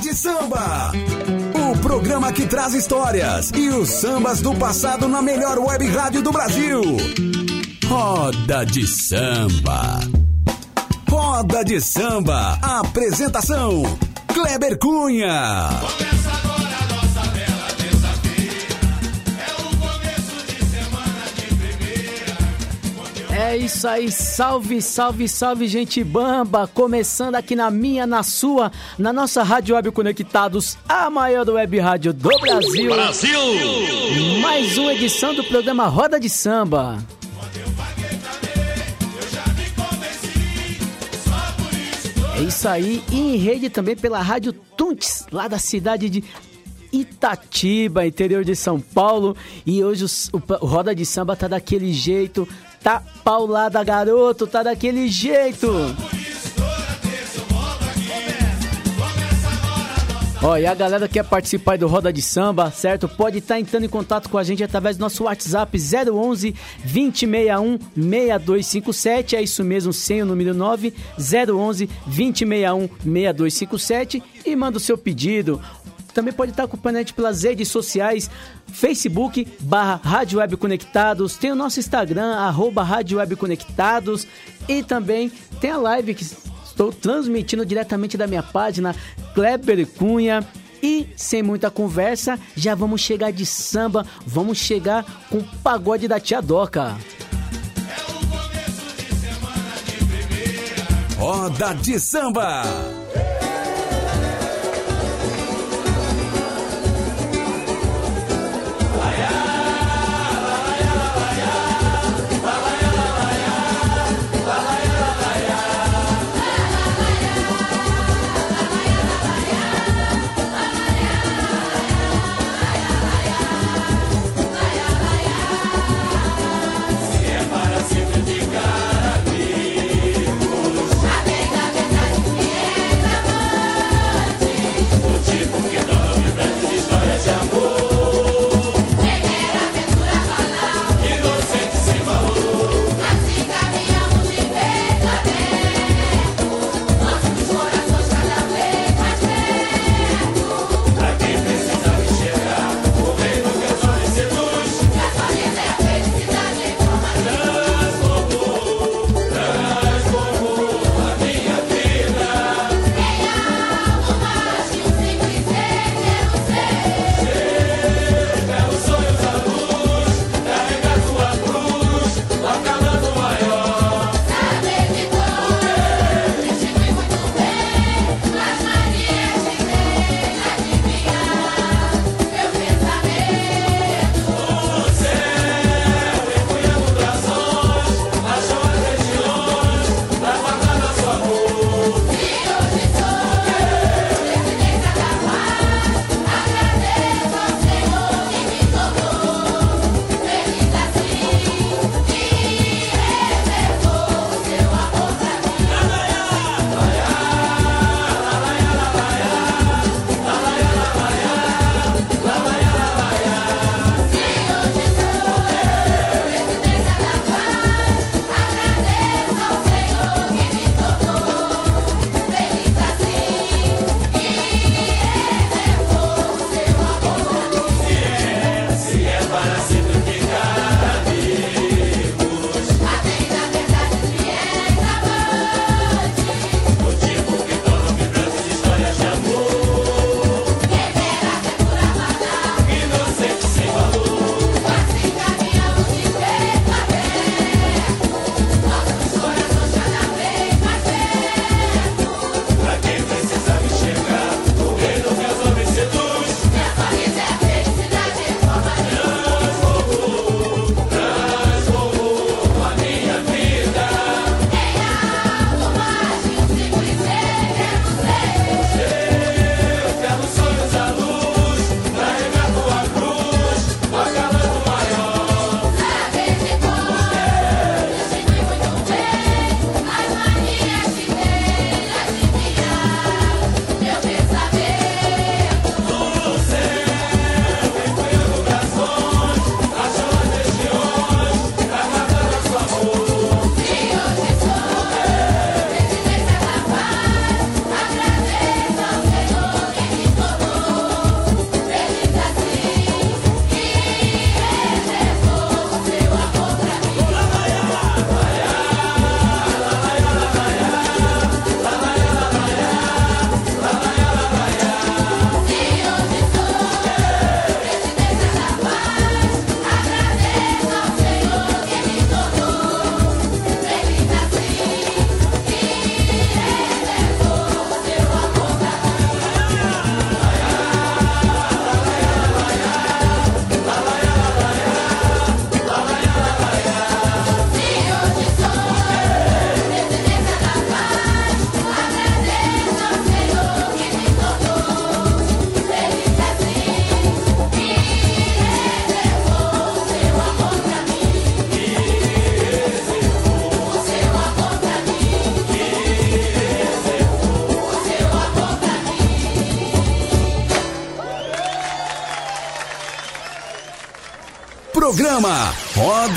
de Samba. O programa que traz histórias e os sambas do passado na melhor web rádio do Brasil. Roda de Samba. Roda de Samba. Apresentação: Kleber Cunha. É isso aí, salve, salve, salve, gente bamba! Começando aqui na minha, na sua, na nossa Rádio Web Conectados, a maior web rádio do Brasil. Brasil! Mais uma edição do programa Roda de Samba. É isso aí, e em rede também pela Rádio Tuntes, lá da cidade de Itatiba, interior de São Paulo. E hoje o, o, o Roda de Samba tá daquele jeito, tá paulada, garoto, tá daquele jeito. Ó, e a galera que quer participar do Roda de Samba, certo? Pode estar tá entrando em contato com a gente através do nosso WhatsApp 011 2061 6257. É isso mesmo, sem o número 9, 011 2061 6257 e manda o seu pedido. Também pode estar acompanhando a gente pelas redes sociais, Facebook, barra Rádio Web Conectados, tem o nosso Instagram, arroba Rádio Web Conectados, e também tem a live que estou transmitindo diretamente da minha página, Kleber Cunha. E sem muita conversa, já vamos chegar de samba, vamos chegar com o pagode da tia Doca. Roda de samba.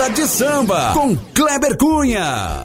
Roda de Samba com Kleber Cunha.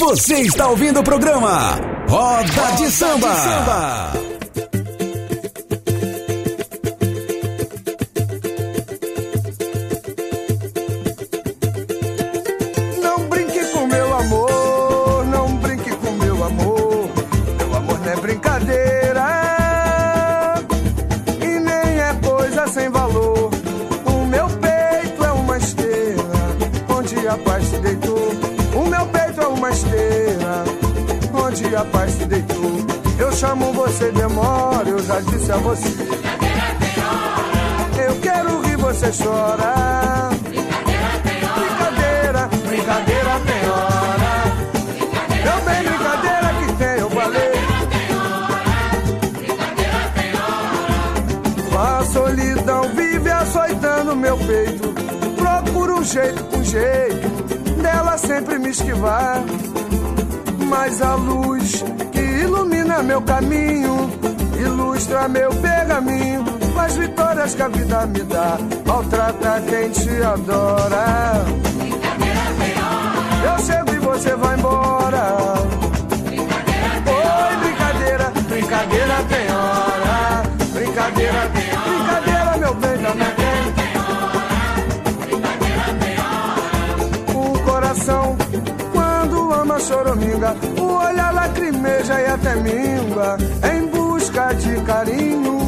Você está ouvindo o programa Roda, Roda de Samba. De samba. Demora, eu já disse a você. Eu quero rir, você chora. Brincadeira, brincadeira tem hora. Eu bem brincadeira que tem, eu falei. A solidão vive açoitando meu peito. Procuro um jeito, um jeito dela sempre me esquivar. Mas a luz que ilumina meu caminho, ilustra meu pergaminho. As vitórias que a vida me dá, maltrata quem te adora. Eu chego e você vai lacrimeja e até mingua, em busca de carinho.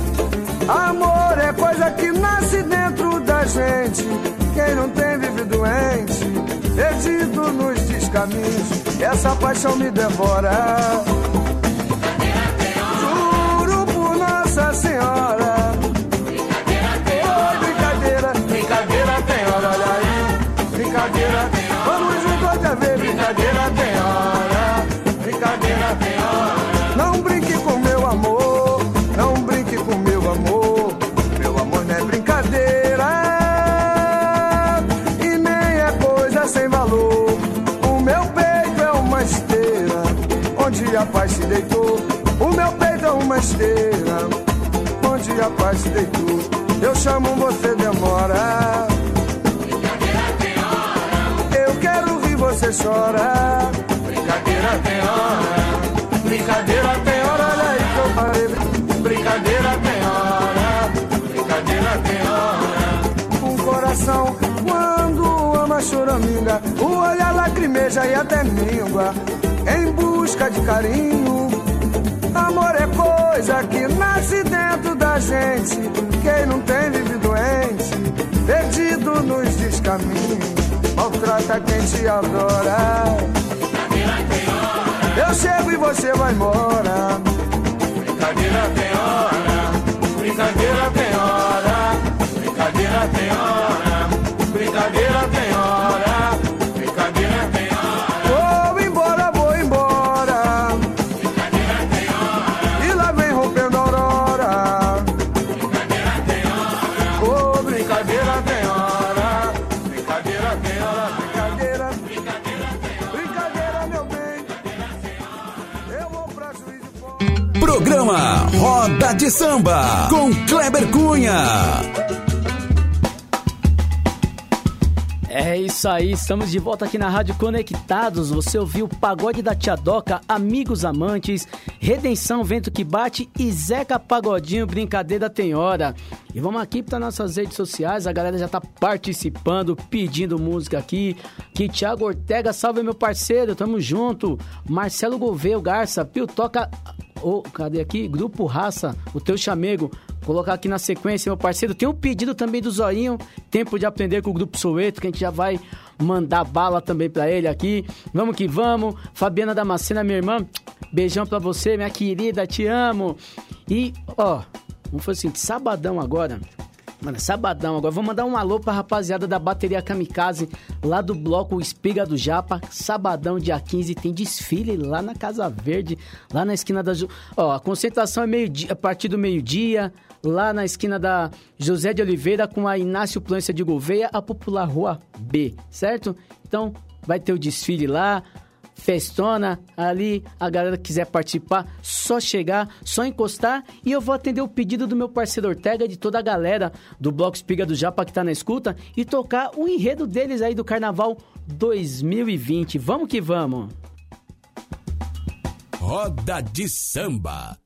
Amor é coisa que nasce dentro da gente. Quem não tem vive doente, perdido nos descaminhos. Essa paixão me devora. A paz se deitou. O meu peito é uma esteira onde a paz se deitou. Eu chamo você demora. Eu quero rir, você chora. Brincadeira tem hora. Brincadeira tem hora, olha aí que eu falei. Brincadeira tem hora. Brincadeira tem hora. Um coração quando ama choraminga. O olhar lacrimeja e até míngua. Em busca de carinho. Amor é coisa que nasce dentro da gente. Quem não tem vive doente, perdido nos descaminhos. Maltrata quem te adora. Eu chego e você vai embora. Brincadeira tem hora, brincadeira tem hora, brincadeira tem hora, brincadeira tem hora, Programa Roda de Samba com Kleber Cunha. É isso aí, estamos de volta aqui na Rádio Conectados. Você ouviu Pagode da Tia Doca, Amigos Amantes, Redenção Vento que Bate e Zeca Pagodinho, Brincadeira Tem Hora. E vamos aqui para nossas redes sociais, a galera já tá participando, pedindo música aqui. Que Thiago Ortega, salve meu parceiro, tamo junto. Marcelo Gouveia, Garça, Pio Toca. Ô, cadê aqui? Grupo Raça, o teu chamego. Colocar aqui na sequência, meu parceiro. Tem um pedido também do Zorinho, Tempo de Aprender com o Grupo Soueto, que a gente já vai mandar bala também pra ele aqui. Vamos que vamos. Fabiana Damascena, minha irmã, beijão pra você, minha querida, te amo. E, ó, vamos fazer assim, sabadão agora. Mano, sabadão agora. Vou mandar um alô pra rapaziada da bateria Kamikaze, lá do bloco Espiga do Japa. Sabadão, dia 15, tem desfile lá na Casa Verde, lá na esquina da. Ó, a concentração é meio dia, a partir do meio-dia, lá na esquina da José de Oliveira com a Inácio Plância de Gouveia, a popular Rua B, certo? Então, vai ter o desfile lá festona ali, a galera que quiser participar, só chegar, só encostar e eu vou atender o pedido do meu parceiro Ortega e de toda a galera do Bloco Espiga do Japa que tá na escuta e tocar o enredo deles aí do Carnaval 2020. Vamos que vamos! Roda de Samba.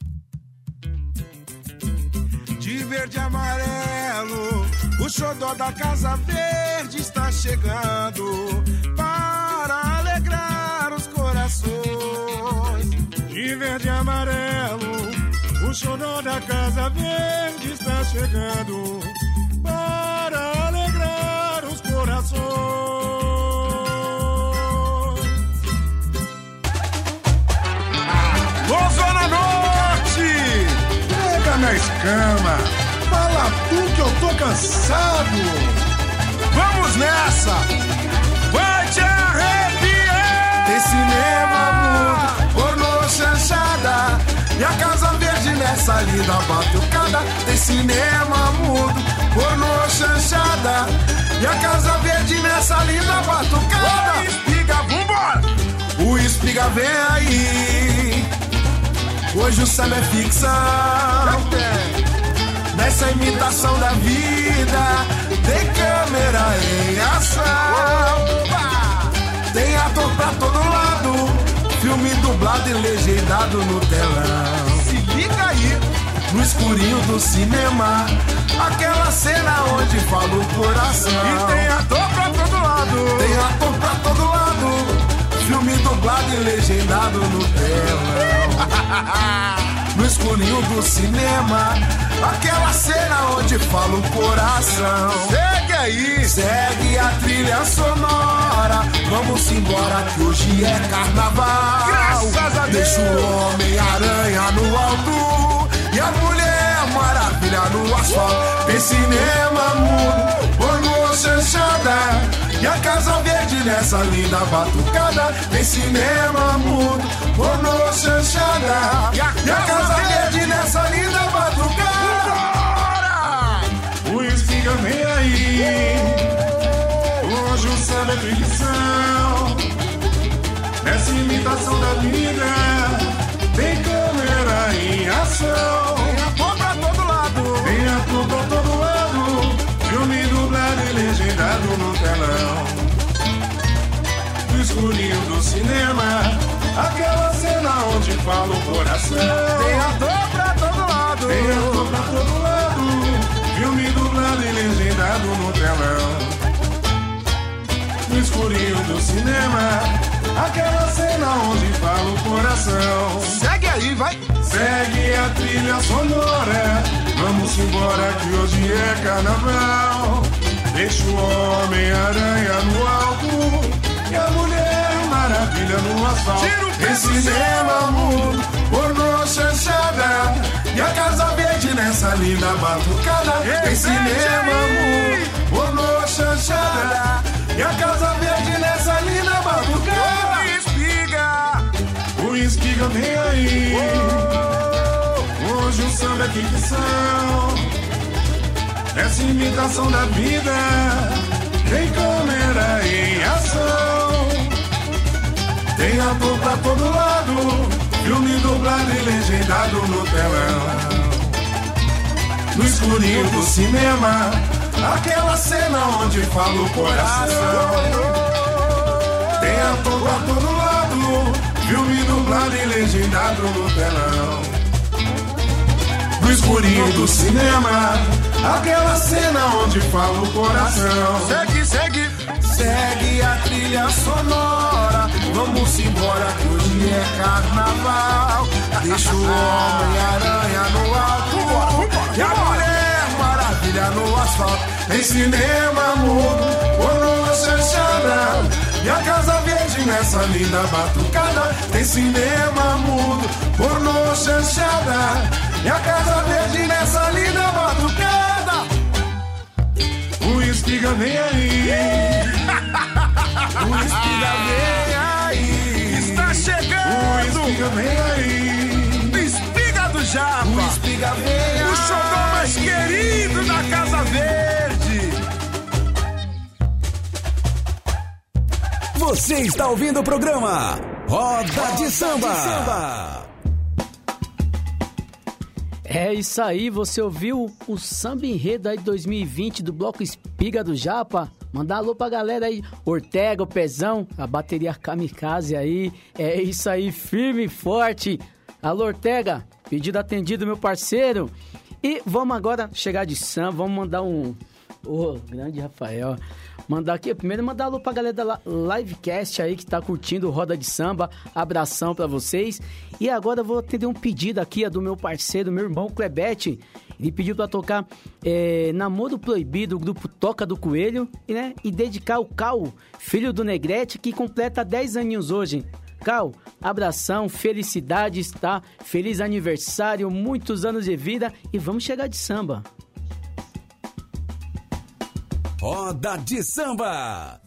De verde e amarelo, o xodó da Casa Verde está chegando para xodó da Casa Verde está chegando para alegrar os corações. Ô, Zona Norte! cama. Fala tu que eu tô cansado. Vamos nessa! Nessa linda batucada Tem cinema mudo, pornô chanchada E a Casa Verde nessa linda batucada. Oi, espiga, vambora! O espiga vem aí. Hoje o samba é ficção. Nessa imitação da vida Tem câmera em ação. Tem ator pra todo lado, filme dublado e legendado no telão. Liga aí! No escurinho do cinema, aquela cena onde fala o coração. E tem ator pra todo lado! Tem ator pra todo lado, filme dublado e legendado no telão. No escurinho do cinema, aquela cena onde fala o coração. Segue aí! Segue a trilha sonora. Vamos embora que hoje é carnaval. Graças a Deixa Deus. o Homem-Aranha no alto e a Mulher Maravilha no asfalto. Tem cinema mudo, pornô chanchada. E a Casa Verde nessa linda batucada. Tem cinema mudo, pornô chanchada. E a Casa Verde nessa linda batucada. O espiga vem aí. Hoje o samba é ficção. Essa imitação da vida tem câmera em ação. No escurinho do cinema, aquela cena onde fala o coração. Tem ator pra todo lado. Tem ator pra todo lado, filme dublado e legendado no telão. No escurinho do cinema, aquela cena onde fala o coração. Segue aí, vai. Segue a trilha sonora, vamos embora que hoje é carnaval. Deixa o Homem-Aranha no alto a Mulher Maravilha no asfalto. Tira o pé Tem do cinema mudo, Pornô chanchada E a Casa Verde nessa linda batucada. Tem cinema mudo Pornô chanchada E a Casa Verde nessa linda batucada. O espiga, o espiga vem aí. Hoje o samba é ficção. Essa imitação da vida. Tem câmera em ação. Tem ator pra todo lado, filme dublado e legendado no telão. No escurinho do cinema, aquela cena onde fala o coração. Tem ator pra todo lado, filme dublado e legendado no telão. No escurinho do cinema, aquela cena onde fala o coração. Segue, segue Segue a trilha sonora. Vamos embora que hoje é carnaval. Deixa o Homem-Aranha no alto. E a Mulher Maravilha no asfalto. Tem cinema mudo, pornô chanchada E a Casa Verde nessa linda batucada. Tem cinema mudo, pornô chanchada E a Casa Verde nessa linda batucada. O espiga vem aí. O espiga vem aí Está chegando! O espiga vem aí. Espiga do Japa. O espiga vem O xodó mais querido da Casa Verde. Você está ouvindo o programa Roda de Samba. É isso aí, você ouviu o samba enredo aí de 2020 do Bloco Espiga do Japa? Mandar alô pra galera aí, Ortega, o Pezão, a bateria Kamikaze aí. É isso aí, firme e forte. Alô, Ortega, pedido atendido, meu parceiro. E vamos agora chegar de samba, vamos mandar um. Ô, grande Rafael. Mandar aqui, primeiro mandar alô pra galera da Livecast aí que tá curtindo Roda de Samba. Abração pra vocês. E agora eu vou atender um pedido aqui, é do meu parceiro, meu irmão Clebete. Ele pediu pra tocar é, Namoro Proibido, o grupo Toca do Coelho, né, e dedicar o Cal, filho do Negrete, que completa 10 aninhos hoje. Cacau, abração, felicidades, tá? Feliz aniversário, muitos anos de vida e vamos chegar de samba. Roda de samba.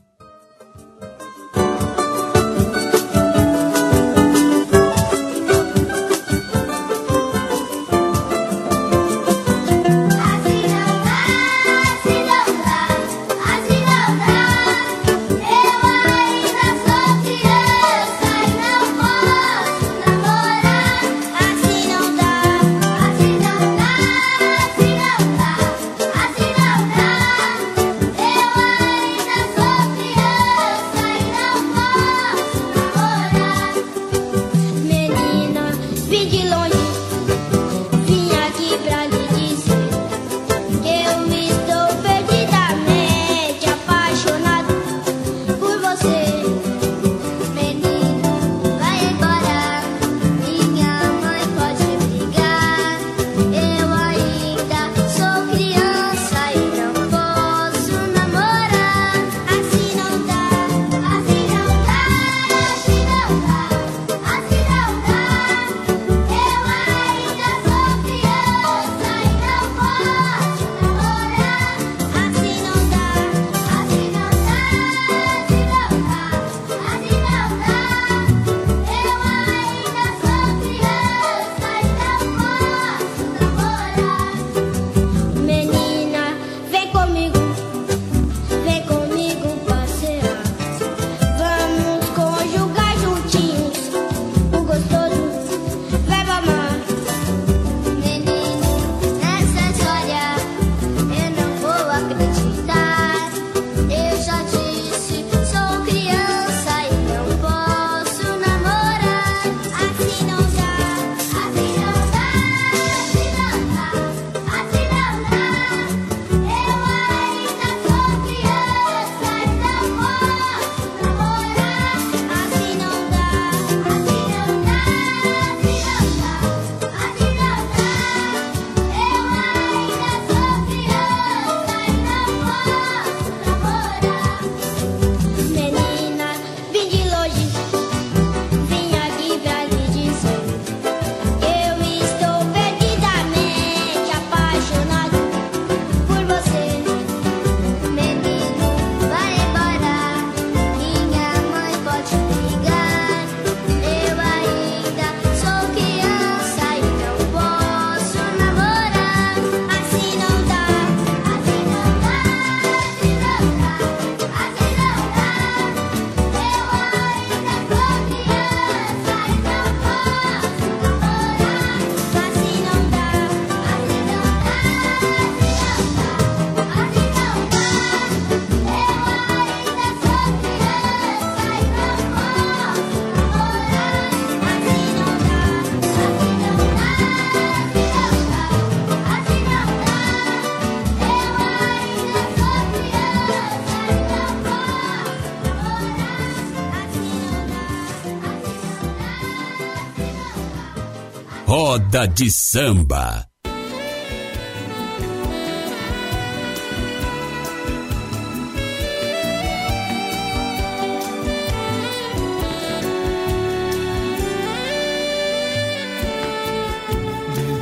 Roda de Samba.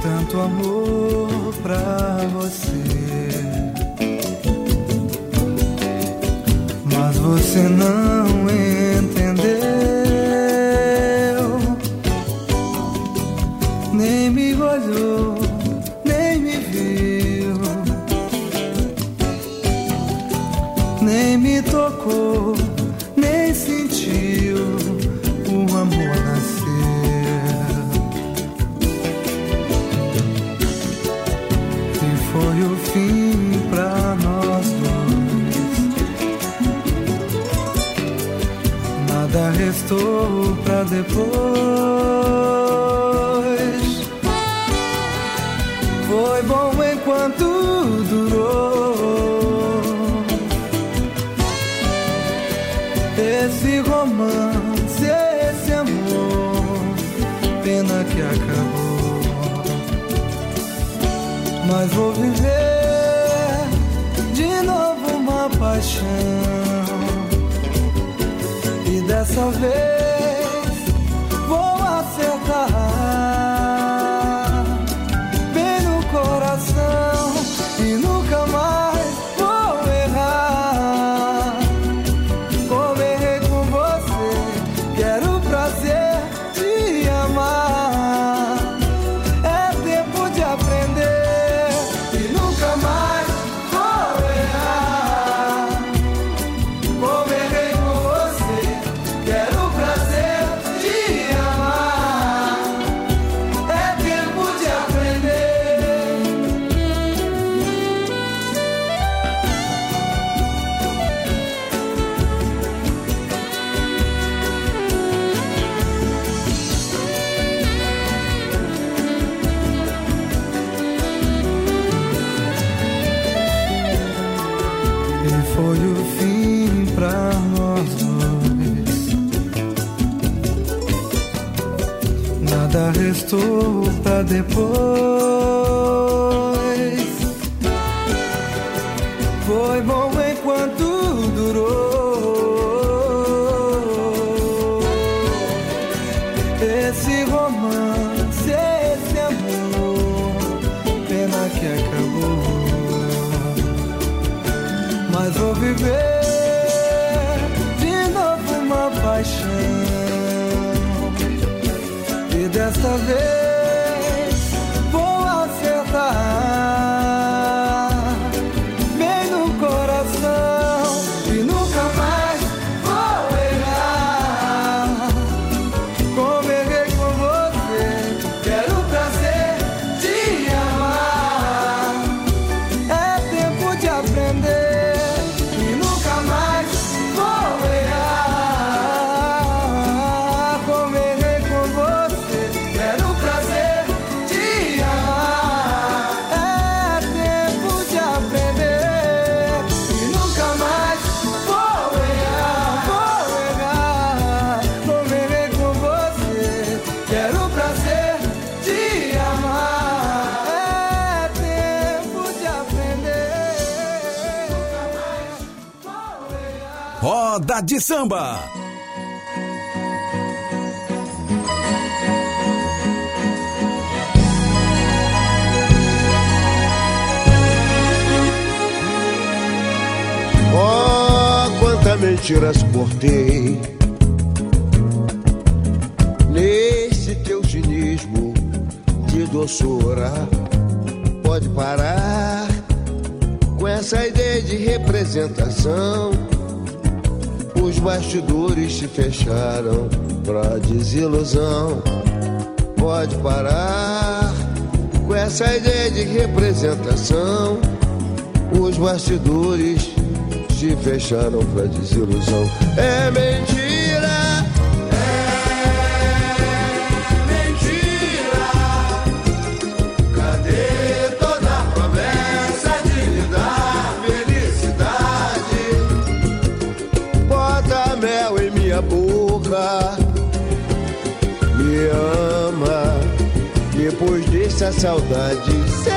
Tanto amor pra você. Mas você não depois. Foi bom enquanto durou. Esse romance, esse amor, pena que acabou. Mas vou viver de novo uma paixão. E dessa vez De Samba. Oh, quantas mentiras nesse teu cinismo de doçura. Pode parar com essa ideia de representação os bastidores se fecharam pra desilusão. Pode parar com essa ideia de representação. Os bastidores se fecharam pra desilusão. É mentira. essa saudade.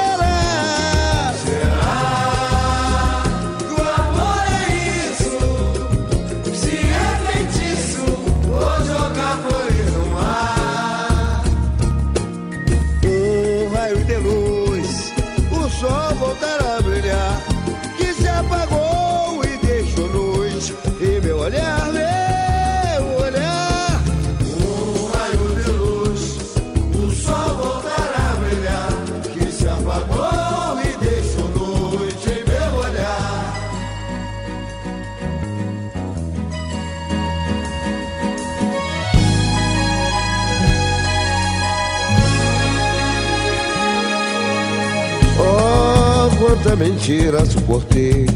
Essa mentira suportei.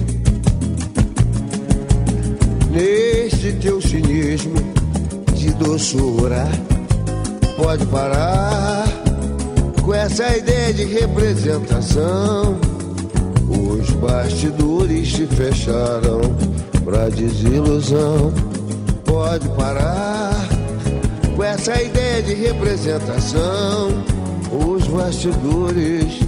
neste teu cinismo de doçura, pode parar com essa ideia de representação. Os bastidores se fecharam pra desilusão. Pode parar com essa ideia de representação. Os bastidores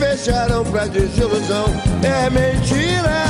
fecharam pra desilusão. É mentira.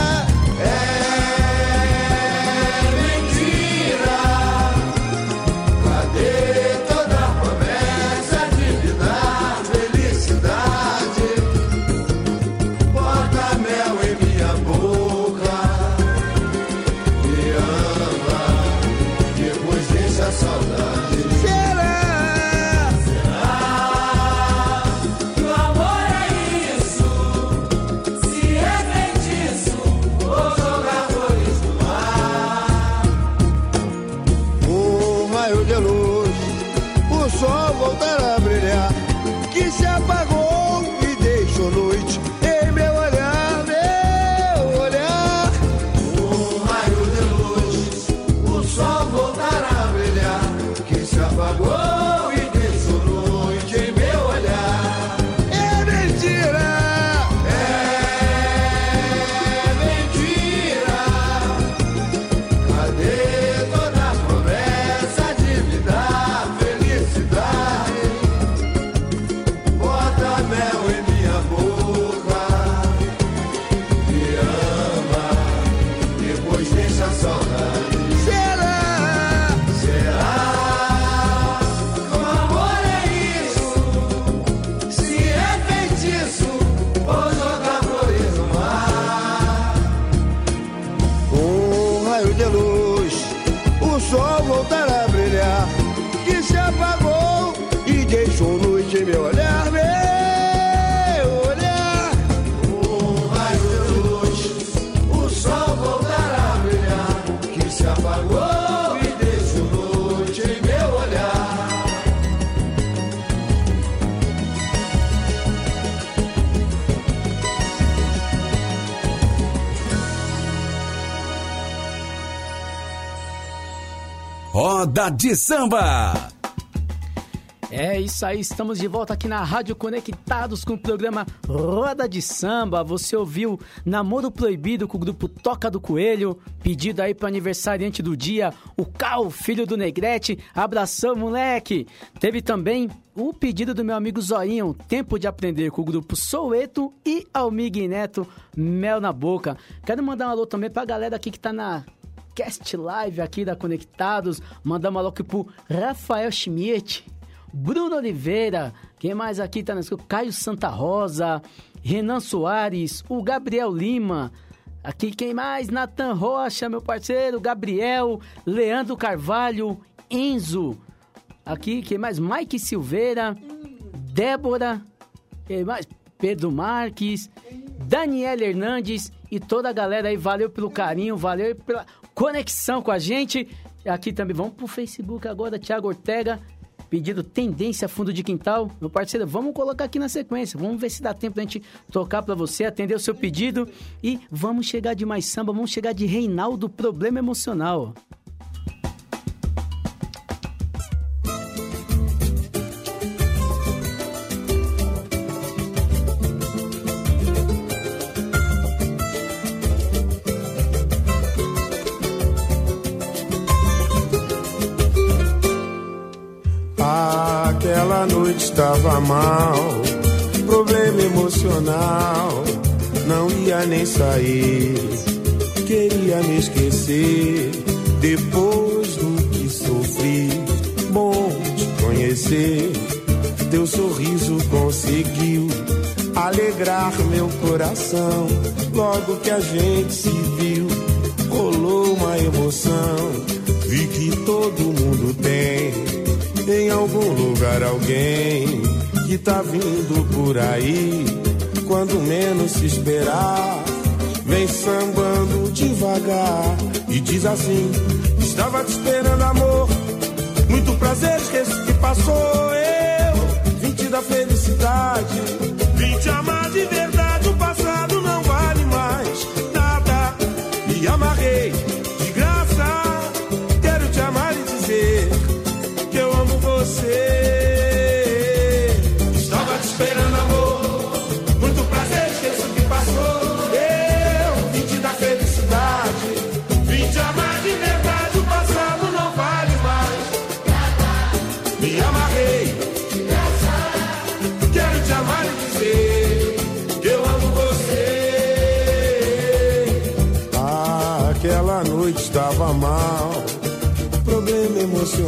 Roda de Samba. É isso aí, estamos de volta aqui na Rádio Conectados com o programa Roda de Samba. Você ouviu Namoro Proibido com o grupo Toca do Coelho, pedido aí para aniversariante do dia, o Cal, filho do Negrete. Abração, moleque! Teve também o pedido do meu amigo Zoinho, Tempo de Aprender com o grupo Soueto e Almig Neto, Mel na Boca. Quero mandar um alô também pra galera aqui que tá na Cast Live aqui da Conectados. Alô aqui pro Rafael Schmidt, Bruno Oliveira, quem mais aqui tá na escuta? Caio Santa Rosa, Renan Soares, o Gabriel Lima. Aqui quem mais? Natan Rocha, meu parceiro, Gabriel, Leandro Carvalho, Enzo. Aqui quem mais? Mike Silveira, Débora, quem mais? Pedro Marques, Daniela Hernandes e toda a galera aí. Valeu pelo carinho, valeu pela conexão com a gente. Aqui também, vamos pro Facebook agora, Thiago Ortega. Pedido Tendência Fundo de Quintal. Meu parceiro, vamos colocar aqui na sequência. Vamos ver se dá tempo da gente tocar para você, atender o seu pedido. E vamos chegar de mais samba, vamos chegar de Reinaldo Problema Emocional. Aquela noite estava mal, problema emocional, não ia nem sair, queria me esquecer. Depois do que sofri, bom te conhecer. Teu sorriso conseguiu alegrar meu coração. Logo que a gente se viu, rolou uma emoção. Vi que todo mundo tem em algum lugar alguém que tá vindo por aí. Quando menos se esperar, vem sambando devagar e diz assim: Estava te esperando, amor. Muito prazer, esqueço que passou. Eu vim te dar felicidade, vim te amar de verdade.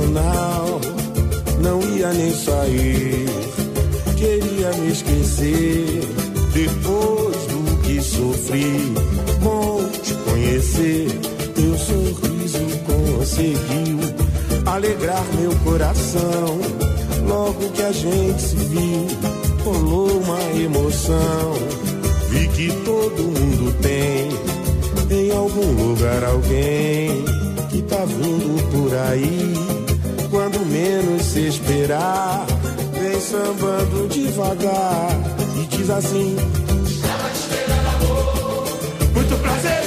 Emocional não ia nem sair. Queria me esquecer depois do que sofri. Bom te conhecer, teu sorriso conseguiu alegrar meu coração. Logo que a gente se viu, rolou uma emoção. Vi que todo mundo tem em algum lugar alguém que tá vindo por aí menos se esperar, vem sambando devagar e diz assim: Estava te esperando, amor. Muito prazer,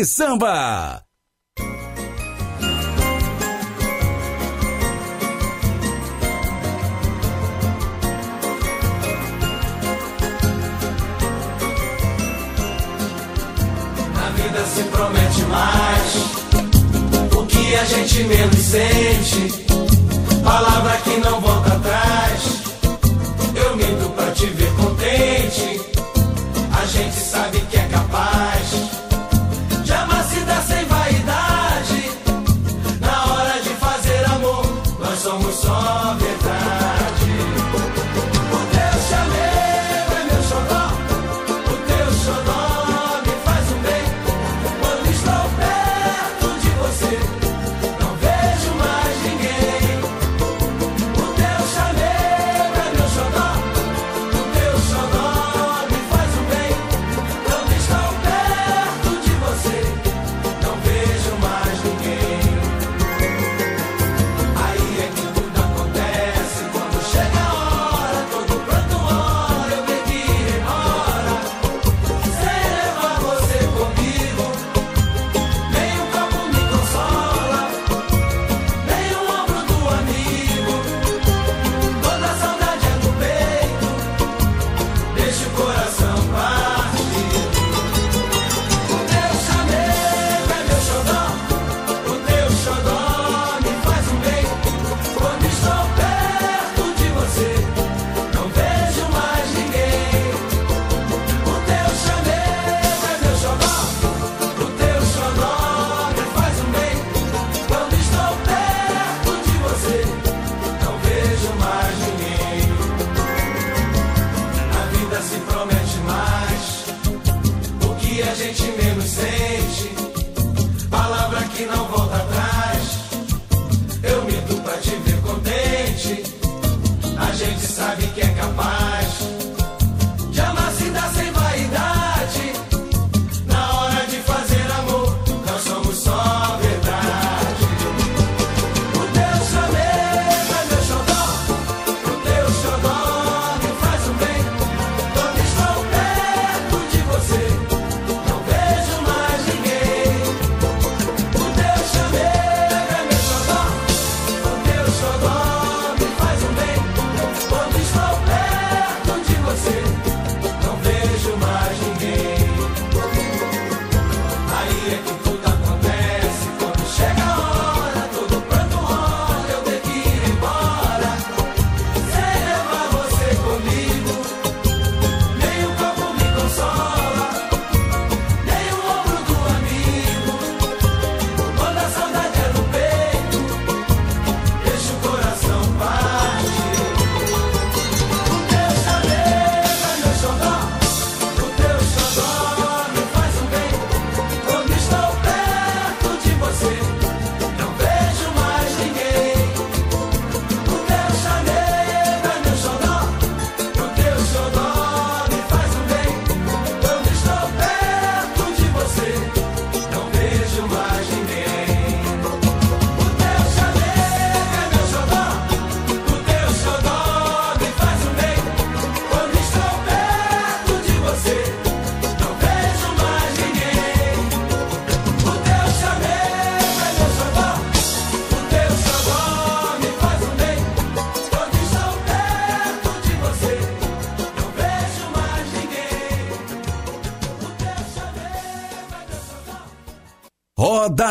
de samba.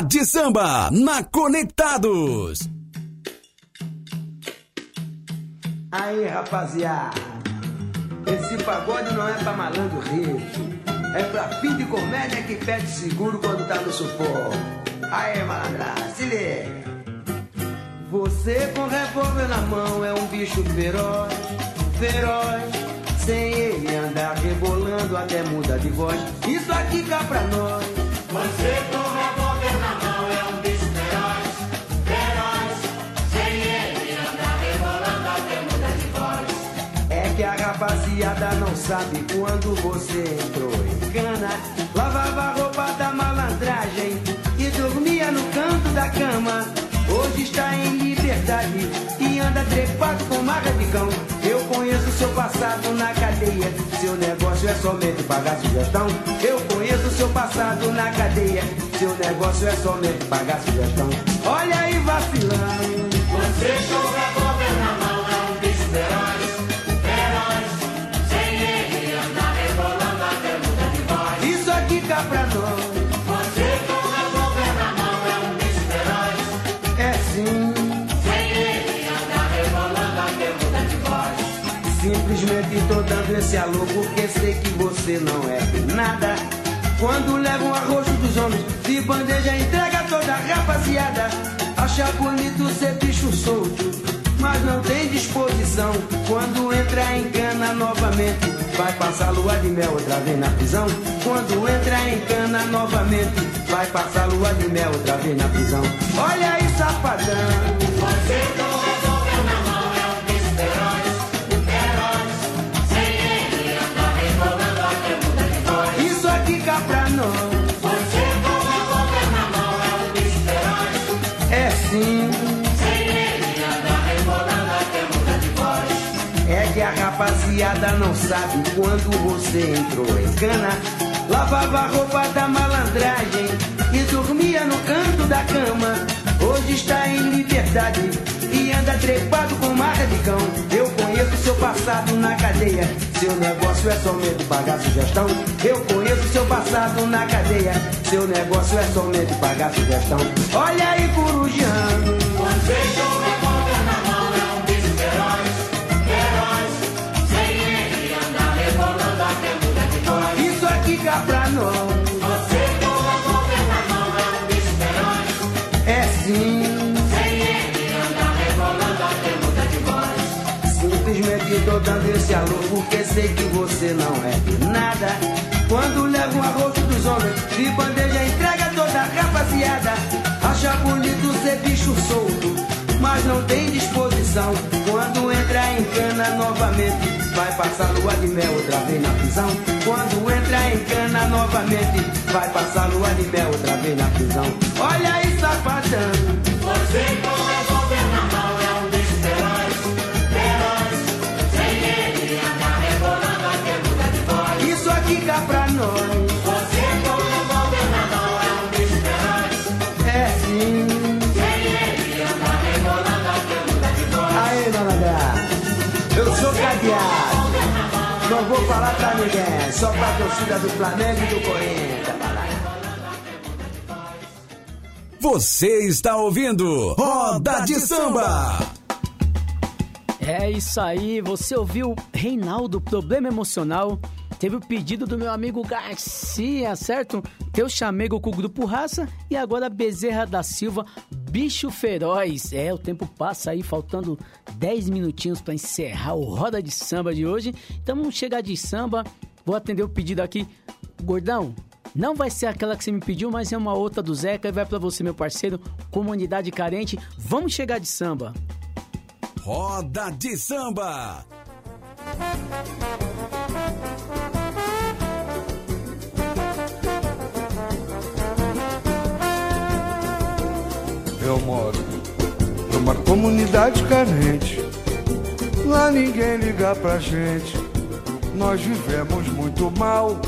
De Samba na Conectados. Aí, rapaziada, esse pagode não é pra malandro rico. É pra fim de comédia que pede seguro quando tá no sufoco. Aí, malandra, se liga. Você com revólver na mão é um bicho feroz, feroz. Sem ele andar rebolando até muda de voz. Isso aqui dá pra nós. Você com rapaziada não sabe quando você entrou em cana. Lavava a roupa da malandragem e dormia no canto da cama. Hoje está em liberdade e anda trepado com marca de cão. Eu conheço seu passado na cadeia. Seu negócio é somente pagar sugestão. Eu conheço seu passado na cadeia. Seu negócio é somente pagar sugestão. Olha aí, vacilão. Você joga governa esse alô porque sei que você não é nada. Quando leva um arroz dos homens, de bandeja entrega toda a rapaziada. Acha bonito ser bicho solto, mas não tem disposição. Quando entra em cana novamente, vai passar lua de mel outra vez na prisão. Quando entra em cana novamente, vai passar lua de mel outra vez na prisão. Olha aí, safadão. Você joga rapaziada não sabe quando você entrou em cana. Lavava a roupa da malandragem e dormia no canto da cama. Hoje está em liberdade e anda trepado com marca de cão. Eu conheço seu passado na cadeia. Seu negócio é somente pagar sugestão. Eu conheço seu passado na cadeia. Seu negócio é somente pagar sugestão. Olha aí, corujão. Tô dando esse alô porque sei que você não é nada. Quando leva um arroz dos homens, de bandeja entrega toda a rapaziada. Acha bonito ser bicho solto, mas não tem disposição. Quando entra em cana novamente, vai passar lua de mel outra vez na prisão. Quando entra em cana novamente, vai passar lua de mel outra vez na prisão. Olha aí, safadão. Você cá pra nós. Você cover na mão, é um bicho feroz. É sim. Sem ele anda rebolando até muda de voz. Aê, dona Gá, eu sou cadeado. Não vou falar pra ninguém, só pra torcida do Flamengo e do Corinthians. Você está ouvindo Roda de Samba. É isso aí, você ouviu Reinaldo, Problema Emocional. Teve o pedido do meu amigo Garcia, certo? Teu chamego com o Grupo Raça e agora Bezerra da Silva, Bicho Feroz. É, o tempo passa aí, faltando 10 minutinhos para encerrar o Roda de Samba de hoje. Então vamos chegar de samba, vou atender o pedido aqui. Gordão, não vai ser aquela que você me pediu, mas é uma outra do Zeca e vai para você, meu parceiro, comunidade carente. Vamos chegar de samba. Roda de Samba. Eu moro numa comunidade carente. Lá ninguém liga pra gente. Nós vivemos muito mal.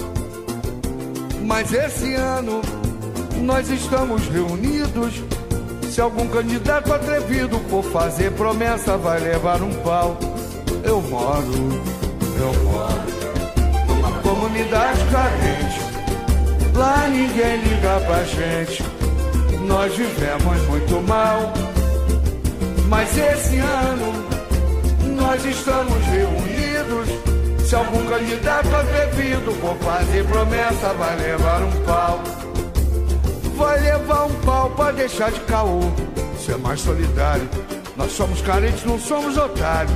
Mas esse ano nós estamos reunidos. Se algum candidato atrevido for fazer promessa, vai levar um pau. Eu moro, eu moro numa comunidade carente. Lá ninguém liga pra gente. Nós vivemos muito mal. Mas esse ano nós estamos reunidos. Se algum candidato atrevido for fazer promessa, vai levar um pau. Vai levar um pau pra deixar de caô. Ser mais solidário. Nós somos carentes, não somos otários.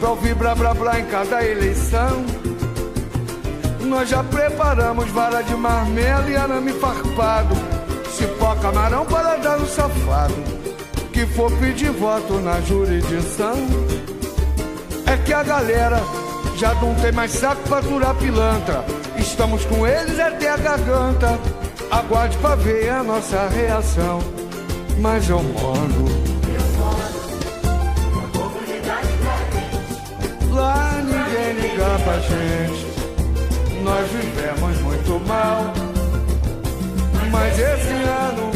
Pra ouvir blá blá blá em cada eleição. Nós já preparamos vara de marmelo e arame farpado. Cipó, camarão para dar no safado. Que for pedir voto na jurisdição. É que a galera já não tem mais saco pra durar pilantra. Estamos com eles até a garganta. Aguarde pra ver a nossa reação. Mas eu moro lá, ninguém liga pra gente. Nós vivemos muito mal. Mas esse ano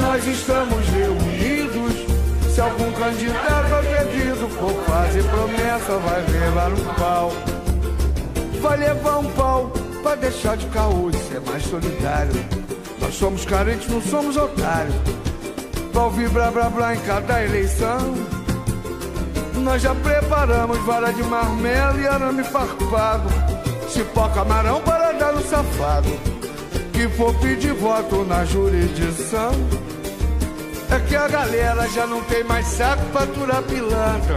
nós estamos reunidos. Se algum candidato agredido for fazer promessa, vai lá no pau. Vai levar um pau pra deixar de caô e ser mais solidário. Nós somos carentes, não somos otários. Pra ouvir blá blá blá em cada eleição. Nós já preparamos vara de marmelo e arame farpado. Cipó camarão para dar no safado. Que for pedir voto na jurisdição. É que a galera já não tem mais saco pra aturar pilantra.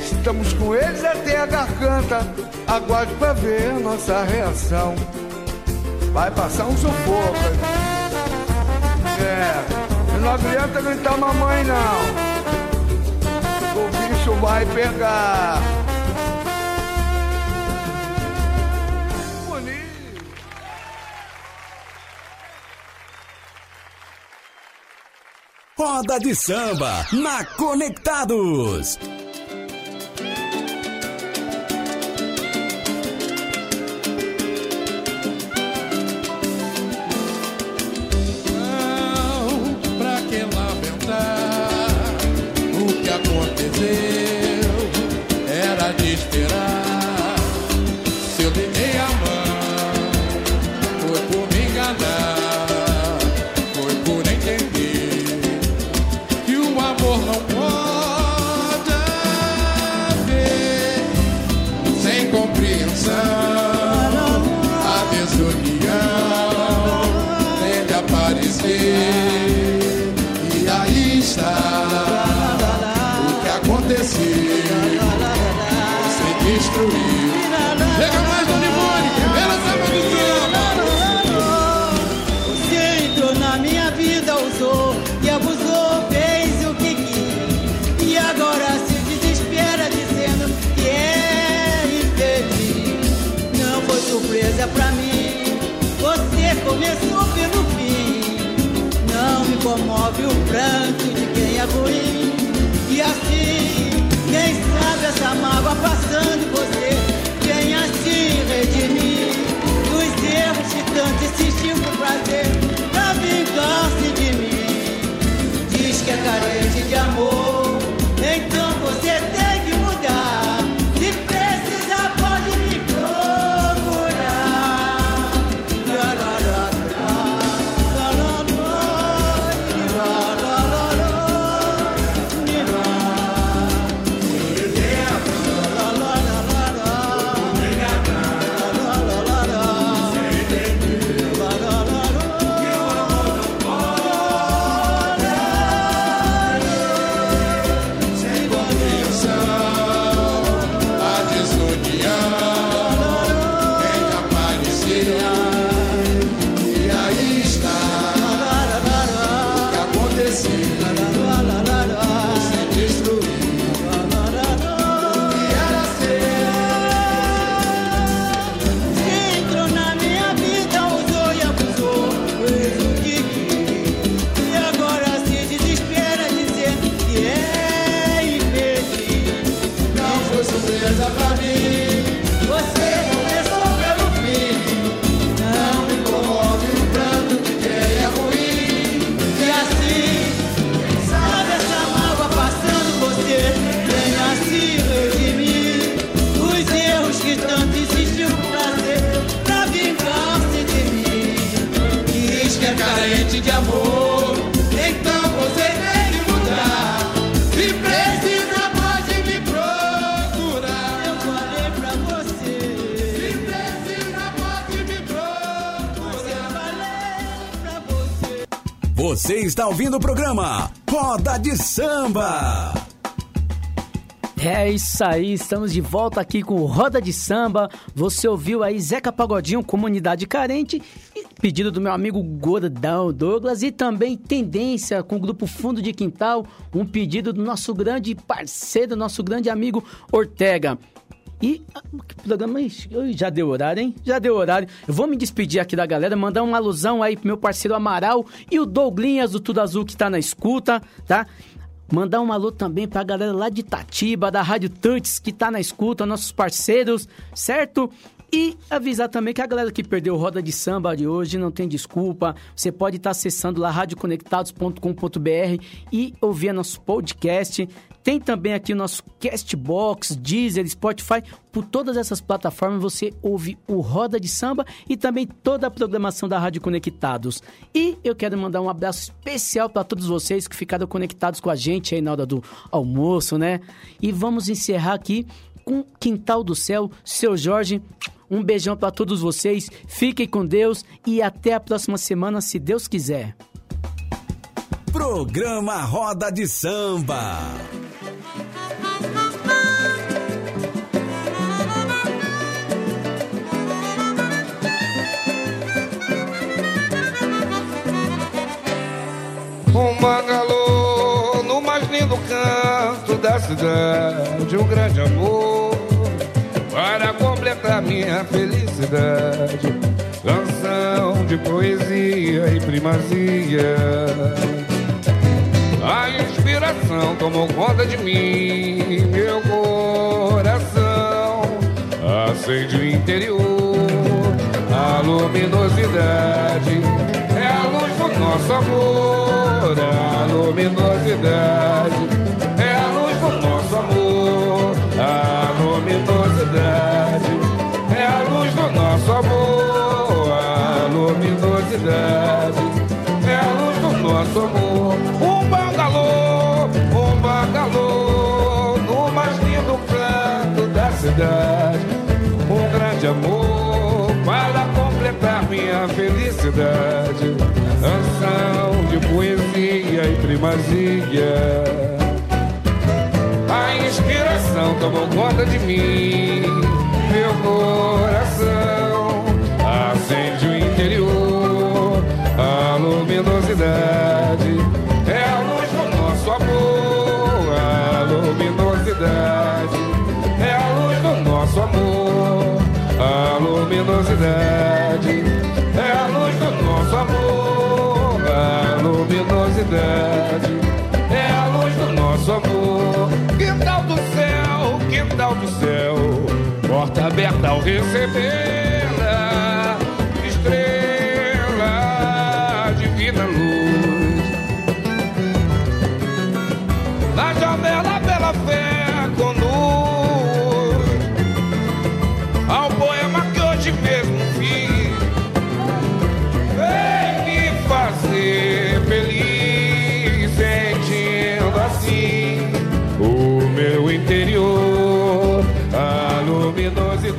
Estamos com eles até a garganta. Aguarde pra ver nossa reação. Vai passar um sufoco. É, não adianta gritar mamãe não. O bicho vai pegar. Roda de samba na Conectados. Comove o pranto de quem é ruim. E assim, quem sabe essa mágoa passando você vem assim redimir dos erros que tanto insistiu por prazer pra vingar-se de mim. Diz que é carente de amor, ouvindo o programa Roda de Samba. É isso aí, estamos de volta aqui com Roda de Samba. Você ouviu aí Zeca Pagodinho, Comunidade Carente, pedido do meu amigo Gordão Douglas e também Tendência com o grupo Fundo de Quintal, um pedido do nosso grande parceiro, nosso grande amigo Ortega. E ah, que programa esse? Ui, já deu horário, hein? Já deu horário. Eu vou me despedir aqui da galera, mandar uma alusão aí pro meu parceiro Amaral e o Douglinhas do Tudo Azul que tá na escuta, tá? Mandar um alô também pra galera lá de Itatiba, da Rádio Tantes, que tá na escuta, nossos parceiros, certo? E avisar também que a galera que perdeu Roda de Samba de hoje não tem desculpa. Você pode estar acessando lá radioconectados.com.br e ouvir nosso podcast. Tem também aqui o nosso Castbox, Deezer, Spotify. Por todas essas plataformas você ouve o Roda de Samba e também toda a programação da Rádio Conectados. E eu quero mandar um abraço especial para todos vocês que ficaram conectados com a gente aí na hora do almoço, né? E vamos encerrar aqui com Quintal do Céu, seu Jorge. Um beijão para todos vocês. Fiquem com Deus e até a próxima semana, se Deus quiser. Programa Roda de Samba. Um bangalô no mais lindo canto da cidade, um grande amor para completar minha felicidade. Canção de poesia e primazia. A inspiração tomou conta de mim, meu coração acende o interior, a luminosidade nosso amor, a luminosidade. É a luz do nosso amor, a luminosidade. É a luz do nosso amor, a luminosidade primazia. A inspiração tomou conta de mim, meu coração acende o interior, a luminosidade é a luz do nosso amor, a luminosidade é a luz do nosso amor, a luminosidade luminosidade. É a luz do nosso amor. Quintal do céu, quintal do céu, porta aberta ao recebê-la,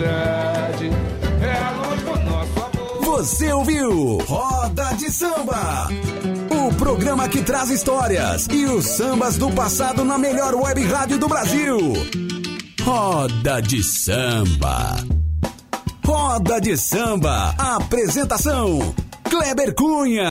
é a luz do nosso amor. Você ouviu Roda de Samba. O programa que traz histórias e os sambas do passado na melhor web rádio do Brasil. Roda de Samba. Roda de Samba. Apresentação: Kleber Cunha.